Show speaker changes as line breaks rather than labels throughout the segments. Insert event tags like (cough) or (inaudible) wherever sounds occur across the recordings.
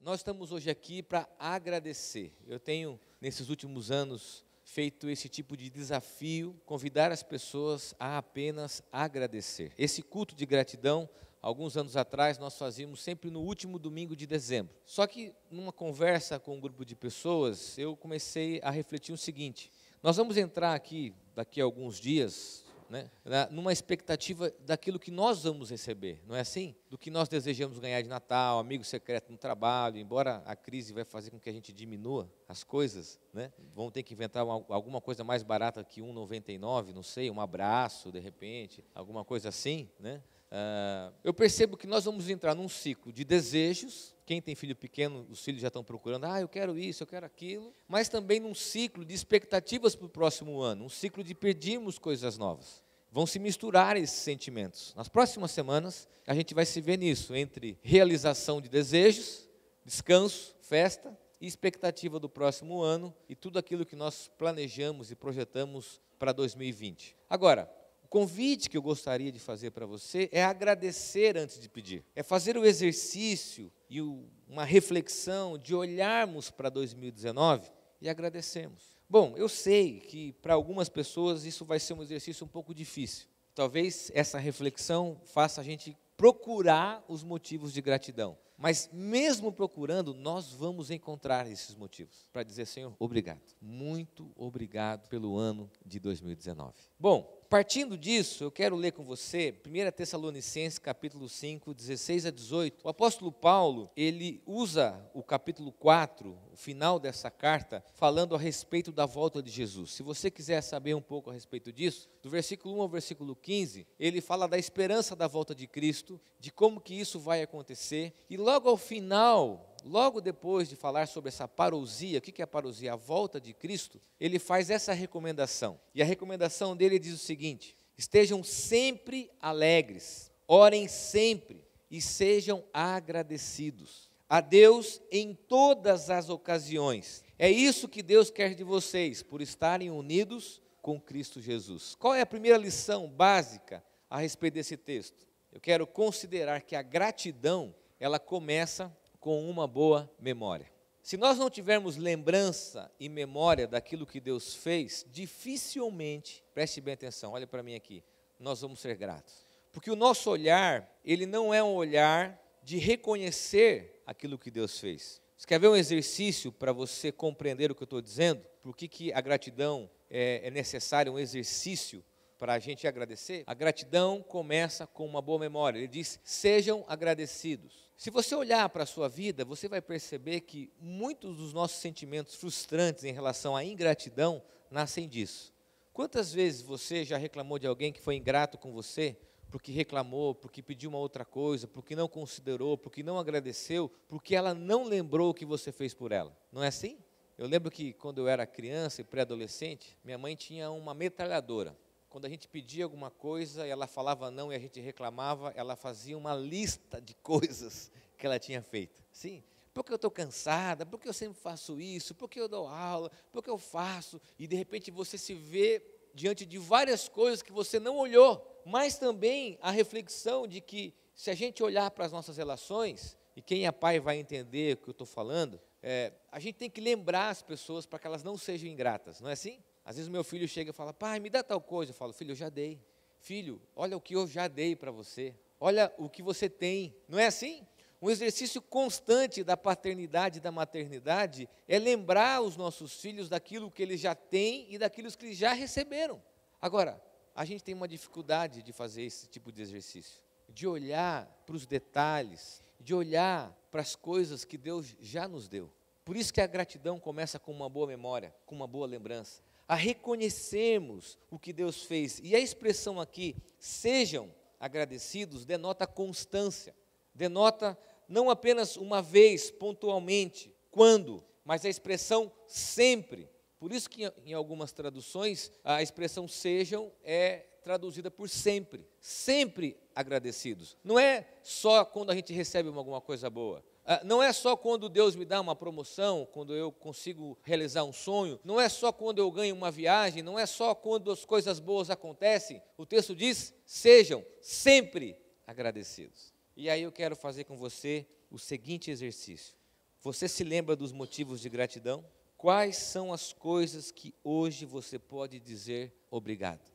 nós estamos hoje aqui para agradecer. Eu tenho, nesses últimos anos, feito esse tipo de desafio, convidar as pessoas a apenas agradecer. Esse culto de gratidão, alguns anos atrás, nós fazíamos sempre no último domingo de dezembro. Só que, numa conversa com um grupo de pessoas, eu comecei a refletir o seguinte: nós vamos entrar aqui, daqui a alguns dias, né, numa expectativa daquilo que nós vamos receber, não é assim? Do que nós desejamos ganhar de Natal, amigo secreto no trabalho, embora a crise vai fazer com que a gente diminua as coisas, né? Vão ter que inventar uma, alguma coisa mais barata que 1,99, não sei, um abraço de repente, alguma coisa assim, né? Uh, eu percebo que nós vamos entrar num ciclo de desejos. Quem tem filho pequeno, os filhos já estão procurando, ah, eu quero isso, eu quero aquilo, mas também num ciclo de expectativas para o próximo ano, um ciclo de pedirmos coisas novas. Vão se misturar esses sentimentos. Nas próximas semanas, a gente vai se ver nisso, entre realização de desejos, descanso, festa e expectativa do próximo ano e tudo aquilo que nós planejamos e projetamos para 2020. Agora, o convite que eu gostaria de fazer para você é agradecer antes de pedir. É fazer o exercício e uma reflexão de olharmos para 2019 e agradecermos. Bom, eu sei que para algumas pessoas isso vai ser um exercício um pouco difícil. Talvez essa reflexão faça a gente procurar os motivos de gratidão. Mas mesmo procurando, nós vamos encontrar esses motivos para dizer, Senhor, obrigado. Muito obrigado pelo ano de 2019. Bom, Partindo disso, eu quero ler com você 1 Tessalonicenses capítulo 5, 16 a 18. O apóstolo Paulo, ele usa o capítulo 4, o final dessa carta, falando a respeito da volta de Jesus. Se você quiser saber um pouco a respeito disso, do versículo 1 ao versículo 15, ele fala da esperança da volta de Cristo, de como que isso vai acontecer, e logo ao final logo depois de falar sobre essa parousia, o que é a parousia? A volta de Cristo, ele faz essa recomendação. E a recomendação dele diz o seguinte: estejam sempre alegres, orem sempre e sejam agradecidos a Deus em todas as ocasiões. É isso que Deus quer de vocês, por estarem unidos com Cristo Jesus. Qual é a primeira lição básica a respeito desse texto? Eu quero considerar que a gratidão, ela começa com uma boa memória. Se nós não tivermos lembrança e memória daquilo que Deus fez, dificilmente, preste bem atenção, olha para mim aqui, nós vamos ser gratos. Porque o nosso olhar, ele não é um olhar de reconhecer aquilo que Deus fez. Você quer ver um exercício para você compreender o que eu estou dizendo? Por que, que a gratidão é, é necessário, um exercício para a gente agradecer? A gratidão começa com uma boa memória. Ele diz: sejam agradecidos. Se você olhar para a sua vida, você vai perceber que muitos dos nossos sentimentos frustrantes em relação à ingratidão nascem disso. Quantas vezes você já reclamou de alguém que foi ingrato com você, porque reclamou, porque pediu uma outra coisa, porque não considerou, porque não agradeceu, porque ela não lembrou o que você fez por ela? Não é assim? Eu lembro que quando eu era criança e pré-adolescente, minha mãe tinha uma metralhadora quando a gente pedia alguma coisa e ela falava não e a gente reclamava, ela fazia uma lista de (laughs) coisas que ela tinha feito. Sim, porque eu estou cansada, porque eu sempre faço isso, porque eu dou aula, porque eu faço, e de repente você se vê diante de várias coisas que você não olhou, mas também a reflexão de que se a gente olhar para as nossas relações, e quem é pai vai entender o que eu estou falando, é, a gente tem que lembrar as pessoas para que elas não sejam ingratas, não é assim? Às vezes meu filho chega e fala, pai, me dá tal coisa. Eu falo, filho, eu já dei. Filho, olha o que eu já dei para você. Olha o que você tem. Não é assim? Um exercício constante da paternidade e da maternidade é lembrar os nossos filhos daquilo que eles já têm e daquilo que eles já receberam. Agora, a gente tem uma dificuldade de fazer esse tipo de exercício, de olhar para os detalhes, de olhar para as coisas que Deus já nos deu. Por isso que a gratidão começa com uma boa memória, com uma boa lembrança a reconhecermos o que Deus fez. E a expressão aqui, sejam agradecidos, denota constância, denota não apenas uma vez, pontualmente, quando, mas a expressão sempre. Por isso que em algumas traduções a expressão sejam é traduzida por sempre, sempre agradecidos. Não é só quando a gente recebe alguma coisa boa. Ah, não é só quando Deus me dá uma promoção, quando eu consigo realizar um sonho, não é só quando eu ganho uma viagem, não é só quando as coisas boas acontecem. O texto diz: sejam sempre agradecidos. E aí eu quero fazer com você o seguinte exercício. Você se lembra dos motivos de gratidão? Quais são as coisas que hoje você pode dizer obrigado?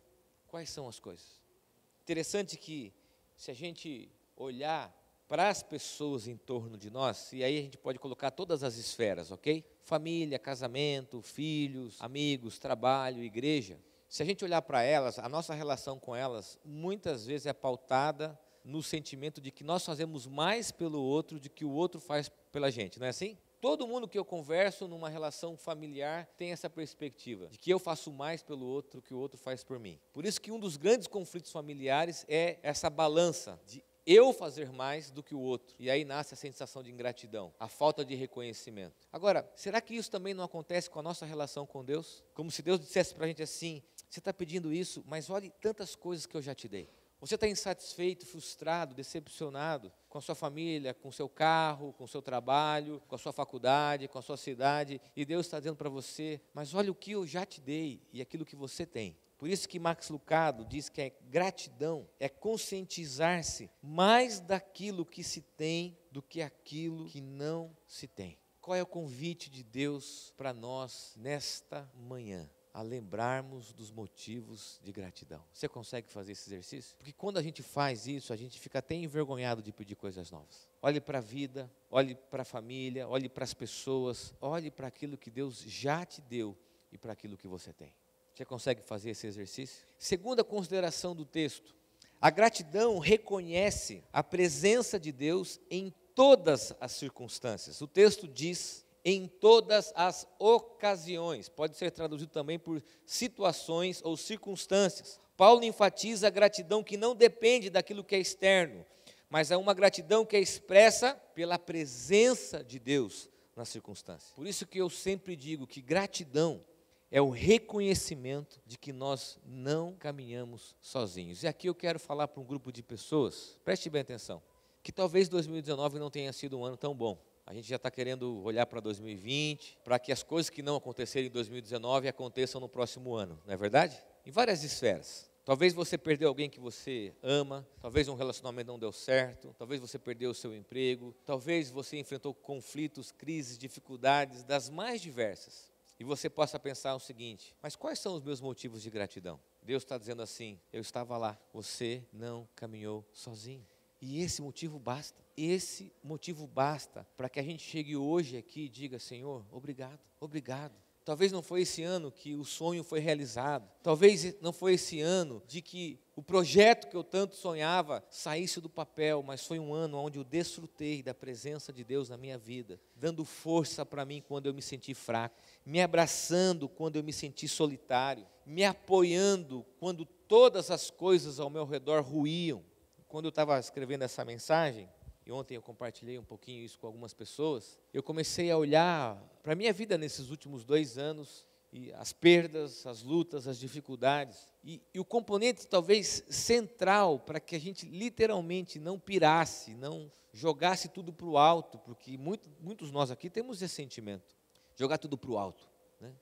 Quais são as coisas? Interessante que, se a gente olhar para as pessoas em torno de nós, e aí a gente pode colocar todas as esferas, ok? Família, casamento, filhos, amigos, trabalho, igreja. Se a gente olhar para elas, a nossa relação com elas muitas vezes é pautada no sentimento de que nós fazemos mais pelo outro do que o outro faz pela gente, não é assim? Todo mundo que eu converso numa relação familiar tem essa perspectiva de que eu faço mais pelo outro que o outro faz por mim. Por isso que um dos grandes conflitos familiares é essa balança de eu fazer mais do que o outro. E aí nasce a sensação de ingratidão, a falta de reconhecimento. Agora, será que isso também não acontece com a nossa relação com Deus? Como se Deus dissesse para a gente assim: você está pedindo isso, mas olhe tantas coisas que eu já te dei. Você está insatisfeito, frustrado, decepcionado com a sua família, com o seu carro, com o seu trabalho, com a sua faculdade, com a sua cidade, e Deus está dizendo para você: mas olha o que eu já te dei e aquilo que você tem. Por isso que Max Lucado diz que é gratidão é conscientizar-se mais daquilo que se tem do que aquilo que não se tem. Qual é o convite de Deus para nós nesta manhã? a lembrarmos dos motivos de gratidão. Você consegue fazer esse exercício? Porque quando a gente faz isso, a gente fica até envergonhado de pedir coisas novas. Olhe para a vida, olhe para a família, olhe para as pessoas, olhe para aquilo que Deus já te deu e para aquilo que você tem. Você consegue fazer esse exercício? Segunda consideração do texto: a gratidão reconhece a presença de Deus em todas as circunstâncias. O texto diz em todas as ocasiões. Pode ser traduzido também por situações ou circunstâncias. Paulo enfatiza a gratidão que não depende daquilo que é externo, mas é uma gratidão que é expressa pela presença de Deus nas circunstâncias. Por isso que eu sempre digo que gratidão é o reconhecimento de que nós não caminhamos sozinhos. E aqui eu quero falar para um grupo de pessoas, preste bem atenção, que talvez 2019 não tenha sido um ano tão bom. A gente já está querendo olhar para 2020, para que as coisas que não aconteceram em 2019 aconteçam no próximo ano, não é verdade? Em várias esferas. Talvez você perdeu alguém que você ama, talvez um relacionamento não deu certo, talvez você perdeu o seu emprego, talvez você enfrentou conflitos, crises, dificuldades das mais diversas. E você possa pensar o seguinte: mas quais são os meus motivos de gratidão? Deus está dizendo assim: eu estava lá, você não caminhou sozinho. E esse motivo basta. Esse motivo basta para que a gente chegue hoje aqui e diga: Senhor, obrigado, obrigado. Talvez não foi esse ano que o sonho foi realizado. Talvez não foi esse ano de que o projeto que eu tanto sonhava saísse do papel, mas foi um ano onde eu desfrutei da presença de Deus na minha vida, dando força para mim quando eu me senti fraco, me abraçando quando eu me senti solitário, me apoiando quando todas as coisas ao meu redor ruíam quando eu estava escrevendo essa mensagem, e ontem eu compartilhei um pouquinho isso com algumas pessoas, eu comecei a olhar para a minha vida nesses últimos dois anos, e as perdas, as lutas, as dificuldades. E, e o componente talvez central para que a gente literalmente não pirasse, não jogasse tudo para o alto, porque muito, muitos nós aqui temos esse sentimento, jogar tudo para o alto. Né?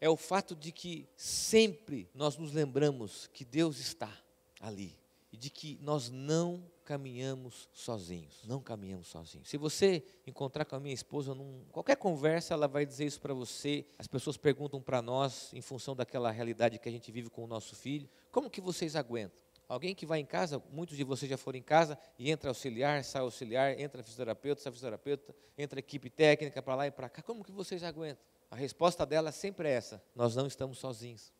É o fato de que sempre nós nos lembramos que Deus está ali e de que nós não caminhamos sozinhos. Não caminhamos sozinhos. Se você encontrar com a minha esposa, num, qualquer conversa, ela vai dizer isso para você. As pessoas perguntam para nós, em função daquela realidade que a gente vive com o nosso filho: como que vocês aguentam? Alguém que vai em casa, muitos de vocês já foram em casa e entra auxiliar, sai auxiliar, entra fisioterapeuta, sai fisioterapeuta, entra equipe técnica para lá e para cá. Como que vocês aguentam? A resposta dela sempre é essa: nós não estamos sozinhos.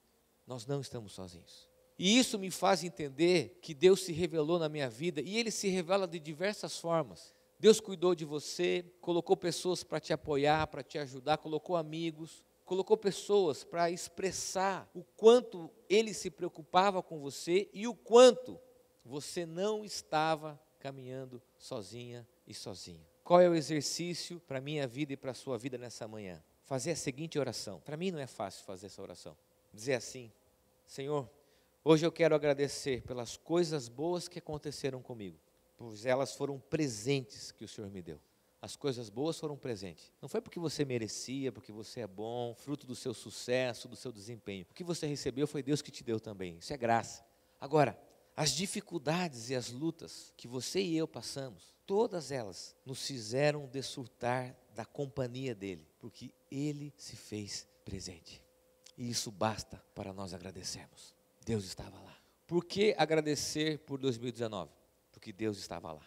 Nós não estamos sozinhos. E isso me faz entender que Deus se revelou na minha vida e Ele se revela de diversas formas. Deus cuidou de você, colocou pessoas para te apoiar, para te ajudar, colocou amigos, colocou pessoas para expressar o quanto Ele se preocupava com você e o quanto você não estava caminhando sozinha e sozinho. Qual é o exercício para a minha vida e para a sua vida nessa manhã? Fazer a seguinte oração. Para mim não é fácil fazer essa oração. Dizer assim: Senhor, Hoje eu quero agradecer pelas coisas boas que aconteceram comigo, pois elas foram presentes que o Senhor me deu. As coisas boas foram presentes. Não foi porque você merecia, porque você é bom, fruto do seu sucesso, do seu desempenho. O que você recebeu foi Deus que te deu também. Isso é graça. Agora, as dificuldades e as lutas que você e eu passamos, todas elas nos fizeram desfrutar da companhia dele, porque ele se fez presente. E isso basta para nós agradecermos. Deus estava lá. Por que agradecer por 2019? Porque Deus estava lá.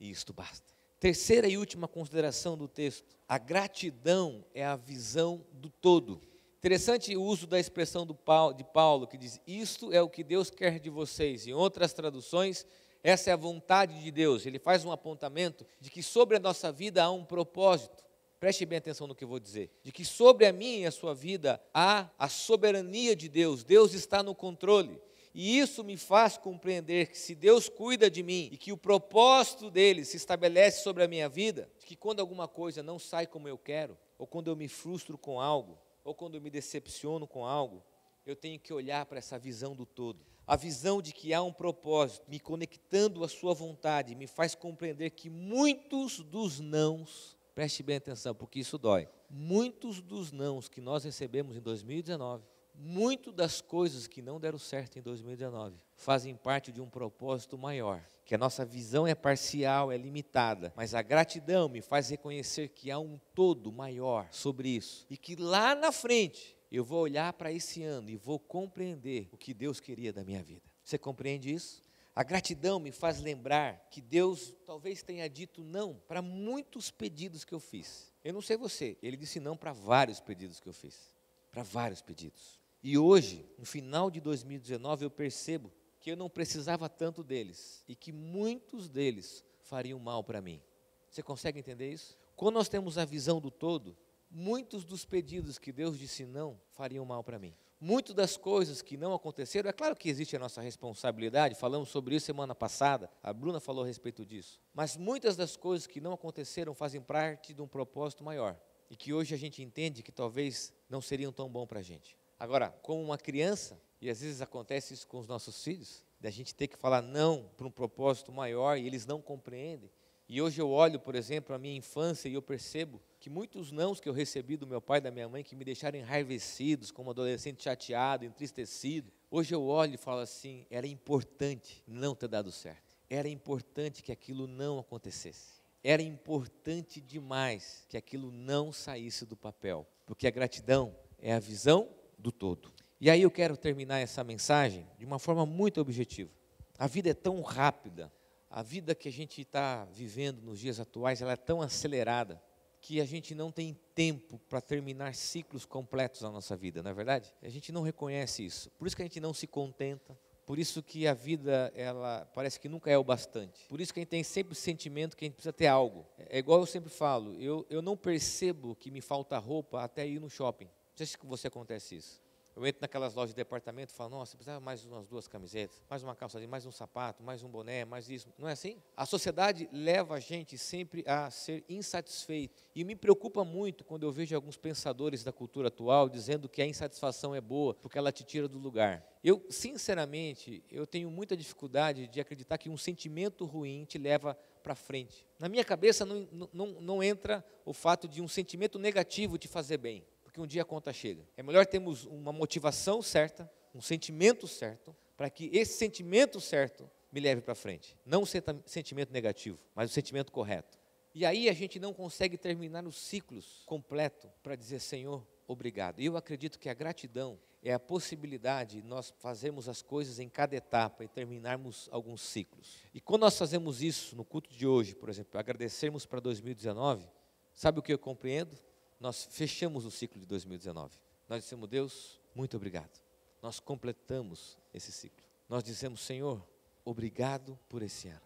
E isto basta. Terceira e última consideração do texto: a gratidão é a visão do todo. Interessante o uso da expressão Paulo, de Paulo, que diz: Isto é o que Deus quer de vocês. Em outras traduções, essa é a vontade de Deus. Ele faz um apontamento de que sobre a nossa vida há um propósito. Preste bem atenção no que eu vou dizer. De que sobre a minha e a sua vida há a soberania de Deus. Deus está no controle. E isso me faz compreender que se Deus cuida de mim e que o propósito dele se estabelece sobre a minha vida, que quando alguma coisa não sai como eu quero, ou quando eu me frustro com algo, ou quando eu me decepciono com algo, eu tenho que olhar para essa visão do todo. A visão de que há um propósito, me conectando à sua vontade, me faz compreender que muitos dos nãos, preste bem atenção, porque isso dói. Muitos dos nãos que nós recebemos em 2019 muito das coisas que não deram certo em 2019 fazem parte de um propósito maior, que a nossa visão é parcial, é limitada, mas a gratidão me faz reconhecer que há um todo maior sobre isso e que lá na frente eu vou olhar para esse ano e vou compreender o que Deus queria da minha vida. Você compreende isso? A gratidão me faz lembrar que Deus talvez tenha dito não para muitos pedidos que eu fiz. Eu não sei você, ele disse não para vários pedidos que eu fiz. Para vários pedidos. E hoje, no final de 2019, eu percebo que eu não precisava tanto deles e que muitos deles fariam mal para mim. Você consegue entender isso? Quando nós temos a visão do todo, muitos dos pedidos que Deus disse não fariam mal para mim. Muitas das coisas que não aconteceram, é claro que existe a nossa responsabilidade, falamos sobre isso semana passada, a Bruna falou a respeito disso. Mas muitas das coisas que não aconteceram fazem parte de um propósito maior e que hoje a gente entende que talvez não seriam tão bom para a gente. Agora, como uma criança, e às vezes acontece isso com os nossos filhos, da gente ter que falar não para um propósito maior e eles não compreendem. E hoje eu olho, por exemplo, a minha infância e eu percebo que muitos nãos que eu recebi do meu pai e da minha mãe, que me deixaram enraivecidos, como adolescente chateado, entristecido, hoje eu olho e falo assim: era importante não ter dado certo. Era importante que aquilo não acontecesse. Era importante demais que aquilo não saísse do papel. Porque a gratidão é a visão do todo. E aí eu quero terminar essa mensagem de uma forma muito objetiva. A vida é tão rápida, a vida que a gente está vivendo nos dias atuais, ela é tão acelerada que a gente não tem tempo para terminar ciclos completos na nossa vida, não é verdade? A gente não reconhece isso. Por isso que a gente não se contenta. Por isso que a vida, ela parece que nunca é o bastante. Por isso que a gente tem sempre o sentimento que a gente precisa ter algo. É igual eu sempre falo, eu, eu não percebo que me falta roupa até ir no shopping sei se com você acontece isso. Eu entro naquelas lojas de departamento e falo, nossa, precisava mais umas duas camisetas, mais uma calça, mais um sapato, mais um boné, mais isso. Não é assim? A sociedade leva a gente sempre a ser insatisfeito. E me preocupa muito quando eu vejo alguns pensadores da cultura atual dizendo que a insatisfação é boa, porque ela te tira do lugar. Eu, sinceramente, eu tenho muita dificuldade de acreditar que um sentimento ruim te leva para frente. Na minha cabeça não, não, não entra o fato de um sentimento negativo te fazer bem porque um dia a conta chega. É melhor termos uma motivação certa, um sentimento certo, para que esse sentimento certo me leve para frente. Não o sentimento negativo, mas o sentimento correto. E aí a gente não consegue terminar os ciclos completo para dizer, Senhor, obrigado. E eu acredito que a gratidão é a possibilidade de nós fazermos as coisas em cada etapa e terminarmos alguns ciclos. E quando nós fazemos isso no culto de hoje, por exemplo, agradecermos para 2019, sabe o que eu compreendo? Nós fechamos o ciclo de 2019. Nós dissemos, Deus, muito obrigado. Nós completamos esse ciclo. Nós dizemos, Senhor, obrigado por esse ano.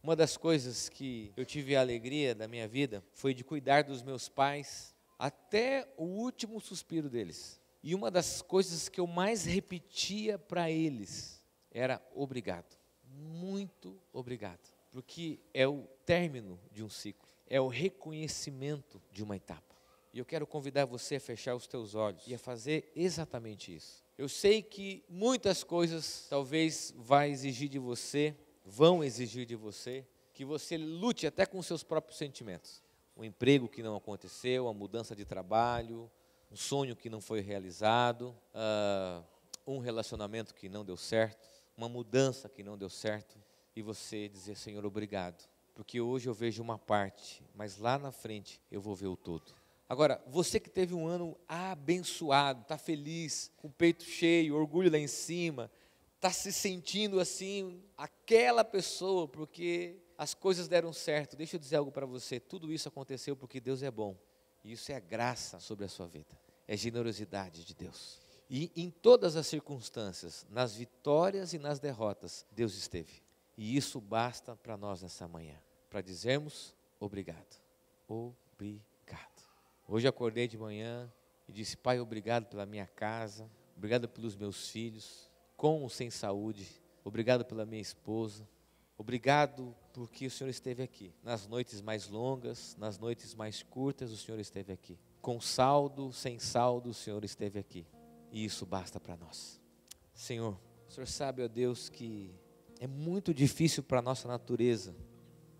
Uma das coisas que eu tive a alegria da minha vida foi de cuidar dos meus pais até o último suspiro deles. E uma das coisas que eu mais repetia para eles era obrigado. Muito obrigado. Porque é o término de um ciclo, é o reconhecimento de uma etapa. E eu quero convidar você a fechar os teus olhos e a fazer exatamente isso. Eu sei que muitas coisas talvez vai exigir de você, vão exigir de você, que você lute até com os seus próprios sentimentos. Um emprego que não aconteceu, a mudança de trabalho, um sonho que não foi realizado, uh, um relacionamento que não deu certo, uma mudança que não deu certo, e você dizer, Senhor, obrigado. porque hoje eu vejo uma parte, mas lá na frente eu vou ver o todo. Agora, você que teve um ano abençoado, está feliz, com o peito cheio, orgulho lá em cima, está se sentindo assim, aquela pessoa, porque as coisas deram certo. Deixa eu dizer algo para você: tudo isso aconteceu porque Deus é bom, e isso é graça sobre a sua vida, é generosidade de Deus. E em todas as circunstâncias, nas vitórias e nas derrotas, Deus esteve. E isso basta para nós nessa manhã, para dizermos obrigado. Obrigado. Hoje acordei de manhã e disse: Pai, obrigado pela minha casa, obrigado pelos meus filhos, com ou sem saúde, obrigado pela minha esposa, obrigado porque o Senhor esteve aqui. Nas noites mais longas, nas noites mais curtas, o Senhor esteve aqui. Com saldo, sem saldo, o Senhor esteve aqui. E isso basta para nós. Senhor, o Senhor sabe, ó Deus, que é muito difícil para a nossa natureza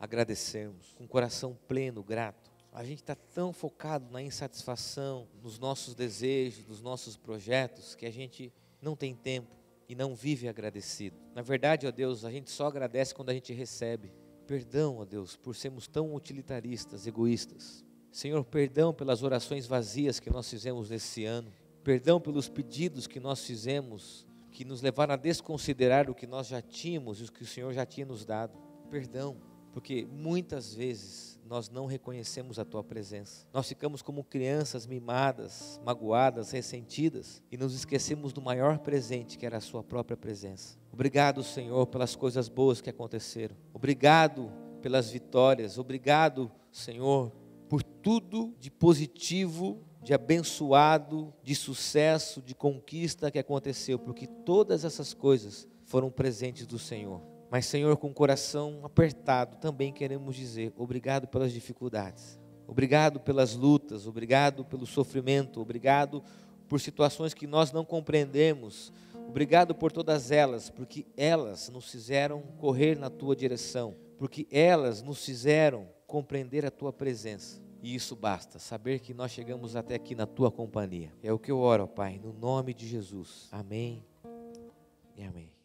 agradecermos com coração pleno, grato. A gente está tão focado na insatisfação, nos nossos desejos, nos nossos projetos, que a gente não tem tempo e não vive agradecido. Na verdade, ó Deus, a gente só agradece quando a gente recebe. Perdão, ó Deus, por sermos tão utilitaristas, egoístas. Senhor, perdão pelas orações vazias que nós fizemos nesse ano. Perdão pelos pedidos que nós fizemos, que nos levaram a desconsiderar o que nós já tínhamos e o que o Senhor já tinha nos dado. Perdão, porque muitas vezes nós não reconhecemos a tua presença. Nós ficamos como crianças mimadas, magoadas, ressentidas e nos esquecemos do maior presente que era a sua própria presença. Obrigado, Senhor, pelas coisas boas que aconteceram. Obrigado pelas vitórias. Obrigado, Senhor, por tudo de positivo, de abençoado, de sucesso, de conquista que aconteceu, porque todas essas coisas foram presentes do Senhor. Mas, Senhor, com o coração apertado, também queremos dizer obrigado pelas dificuldades, obrigado pelas lutas, obrigado pelo sofrimento, obrigado por situações que nós não compreendemos, obrigado por todas elas, porque elas nos fizeram correr na tua direção, porque elas nos fizeram compreender a tua presença. E isso basta, saber que nós chegamos até aqui na tua companhia. É o que eu oro, Pai, no nome de Jesus. Amém e amém.